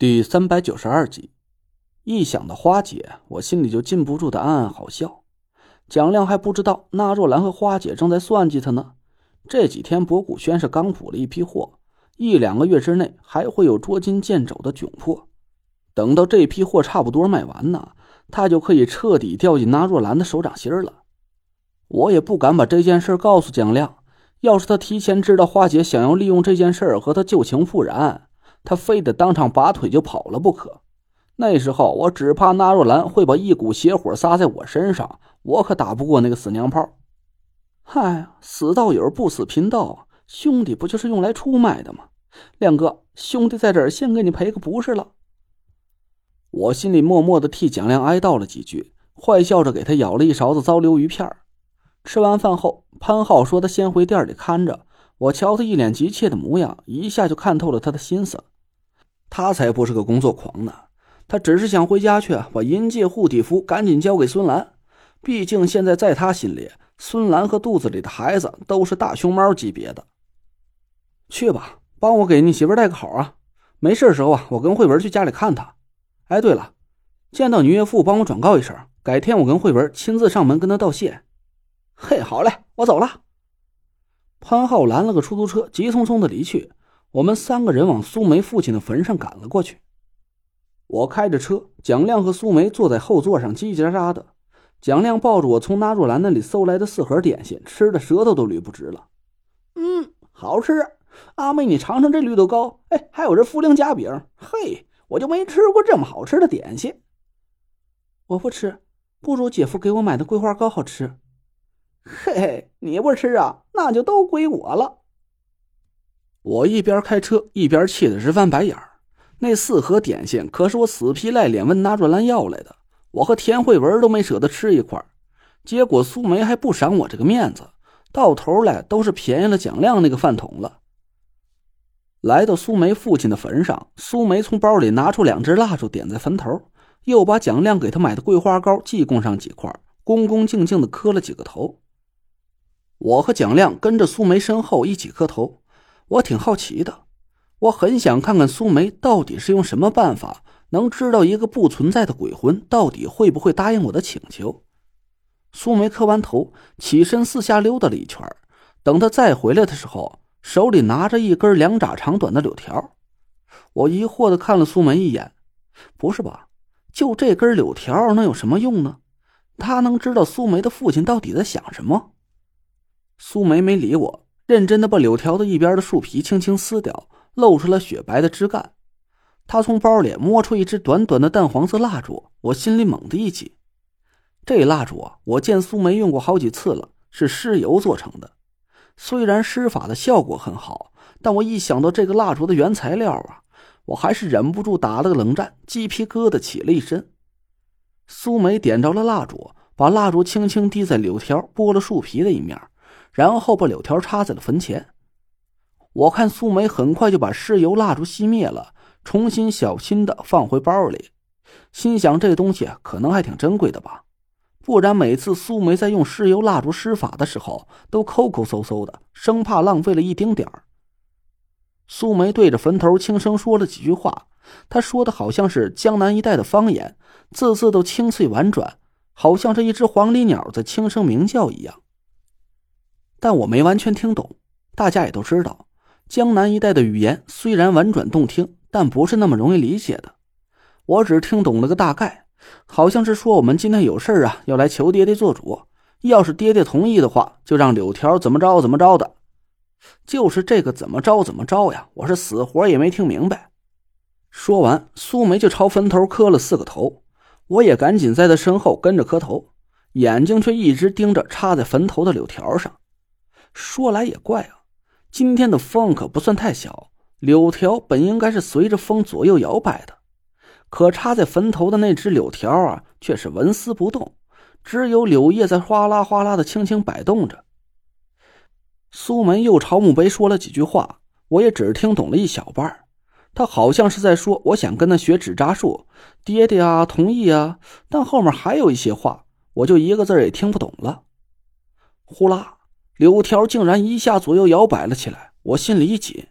第三百九十二集，一想到花姐，我心里就禁不住的暗暗好笑。蒋亮还不知道那若兰和花姐正在算计他呢。这几天博古轩是刚补了一批货，一两个月之内还会有捉襟见肘的窘迫。等到这批货差不多卖完呢，他就可以彻底掉进那若兰的手掌心了。我也不敢把这件事告诉蒋亮，要是他提前知道花姐想要利用这件事和他旧情复燃。他非得当场拔腿就跑了不可。那时候我只怕纳若兰会把一股邪火撒在我身上，我可打不过那个死娘炮。嗨，死道友不死贫道，兄弟不就是用来出卖的吗？亮哥，兄弟在这儿先给你赔个不是了。我心里默默的替蒋亮哀悼了几句，坏笑着给他舀了一勺子糟溜鱼片。吃完饭后，潘浩说他先回店里看着。我瞧他一脸急切的模样，一下就看透了他的心思。他才不是个工作狂呢，他只是想回家去把银界护体符赶紧交给孙兰。毕竟现在在他心里，孙兰和肚子里的孩子都是大熊猫级别的。去吧，帮我给你媳妇带个好啊！没事时候啊，我跟慧文去家里看她。哎，对了，见到你岳父帮我转告一声，改天我跟慧文亲自上门跟他道谢。嘿，好嘞，我走了。潘浩拦了个出租车，急匆匆的离去。我们三个人往苏梅父亲的坟上赶了过去。我开着车，蒋亮和苏梅坐在后座上叽叽喳喳的。蒋亮抱着我从纳若兰那里搜来的四盒点心，吃的舌头都捋不直了。嗯，好吃。阿妹，你尝尝这绿豆糕。哎，还有这茯苓夹饼。嘿，我就没吃过这么好吃的点心。我不吃，不如姐夫给我买的桂花糕好吃。嘿嘿，你不吃啊，那就都归我了。我一边开车一边气得直翻白眼儿。那四盒点心可是我死皮赖脸问纳若兰要来的，我和田慧文都没舍得吃一块结果苏梅还不赏我这个面子，到头来都是便宜了蒋亮那个饭桶了。来到苏梅父亲的坟上，苏梅从包里拿出两支蜡烛，点在坟头，又把蒋亮给他买的桂花糕祭供上几块，恭恭敬敬的磕了几个头。我和蒋亮跟着苏梅身后一起磕头，我挺好奇的，我很想看看苏梅到底是用什么办法能知道一个不存在的鬼魂到底会不会答应我的请求。苏梅磕完头，起身四下溜达了一圈，等她再回来的时候，手里拿着一根两拃长短的柳条。我疑惑的看了苏梅一眼，不是吧？就这根柳条能有什么用呢？他能知道苏梅的父亲到底在想什么？苏梅没理我，认真的把柳条的一边的树皮轻轻撕掉，露出了雪白的枝干。他从包里摸出一支短短的淡黄色蜡烛，我心里猛地一紧。这蜡烛啊，我见苏梅用过好几次了，是尸油做成的。虽然施法的效果很好，但我一想到这个蜡烛的原材料啊，我还是忍不住打了个冷战，鸡皮疙瘩起了一身。苏梅点着了蜡烛，把蜡烛轻轻滴在柳条剥了树皮的一面。然后把柳条插在了坟前，我看苏梅很快就把尸油蜡烛熄灭了，重新小心的放回包里，心想这东西可能还挺珍贵的吧，不然每次苏梅在用尸油蜡烛施法的时候都抠抠搜搜的，生怕浪费了一丁点儿。苏梅对着坟头轻声说了几句话，她说的好像是江南一带的方言，字字都清脆婉转，好像是一只黄鹂鸟在轻声鸣叫一样。但我没完全听懂，大家也都知道，江南一带的语言虽然婉转动听，但不是那么容易理解的。我只听懂了个大概，好像是说我们今天有事啊，要来求爹爹做主，要是爹爹同意的话，就让柳条怎么着怎么着的。就是这个怎么着怎么着呀，我是死活也没听明白。说完，苏梅就朝坟头磕了四个头，我也赶紧在她身后跟着磕头，眼睛却一直盯着插在坟头的柳条上。说来也怪啊，今天的风可不算太小，柳条本应该是随着风左右摇摆的，可插在坟头的那只柳条啊，却是纹丝不动，只有柳叶在哗啦哗啦的轻轻摆动着。苏梅又朝墓碑说了几句话，我也只听懂了一小半他好像是在说我想跟他学纸扎术，爹爹啊，同意啊，但后面还有一些话，我就一个字也听不懂了。呼啦。柳条竟然一下左右摇摆了起来，我心里一紧，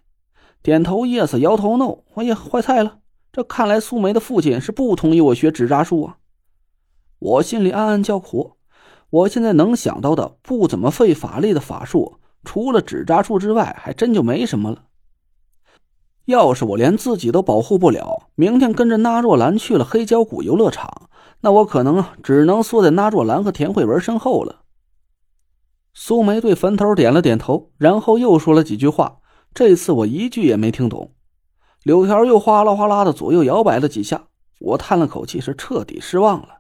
点头 yes，摇头 no。哎呀，坏菜了！这看来苏梅的父亲是不同意我学纸扎术啊！我心里暗暗叫苦。我现在能想到的不怎么费法力的法术，除了纸扎术之外，还真就没什么了。要是我连自己都保护不了，明天跟着纳若兰去了黑胶谷游乐场，那我可能只能缩在纳若兰和田慧文身后了。苏梅对坟头点了点头，然后又说了几句话，这次我一句也没听懂。柳条又哗啦哗啦的左右摇摆了几下，我叹了口气，是彻底失望了。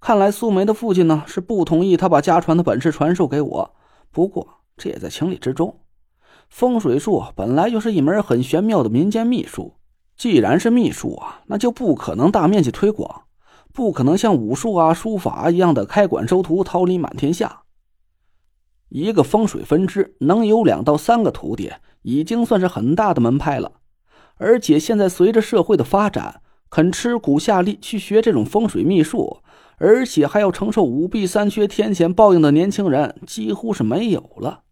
看来苏梅的父亲呢是不同意他把家传的本事传授给我，不过这也在情理之中。风水术本来就是一门很玄妙的民间秘术，既然是秘术啊，那就不可能大面积推广，不可能像武术啊、书法一样的开馆收徒、桃李满天下。一个风水分支能有两到三个徒弟，已经算是很大的门派了。而且现在随着社会的发展，肯吃苦下力去学这种风水秘术。而且还要承受五弊三缺天谴报应的年轻人几乎是没有了。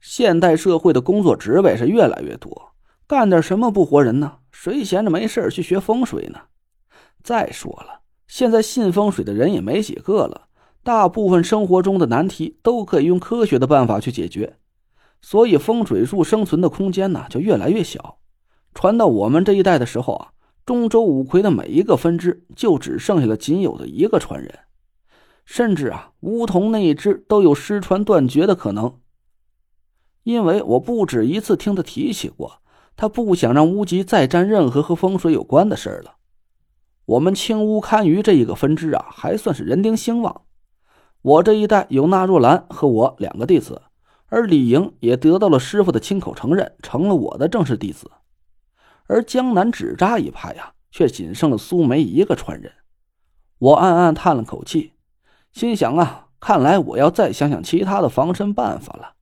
现代社会的工作职位是越来越多，干点什么不活人呢？谁闲着没事去学风水呢？再说了，现在信风水的人也没几个了，大部分生活中的难题都可以用科学的办法去解决，所以风水术生存的空间呢就越来越小。传到我们这一代的时候啊。中州五魁的每一个分支就只剩下了仅有的一个传人，甚至啊，梧桐那一支都有失传断绝的可能。因为我不止一次听他提起过，他不想让乌吉再沾任何和风水有关的事儿了。我们青乌堪舆这一个分支啊，还算是人丁兴旺。我这一代有纳若兰和我两个弟子，而李莹也得到了师傅的亲口承认，成了我的正式弟子。而江南纸扎一派呀，却仅剩了苏梅一个传人。我暗暗叹了口气，心想啊，看来我要再想想其他的防身办法了。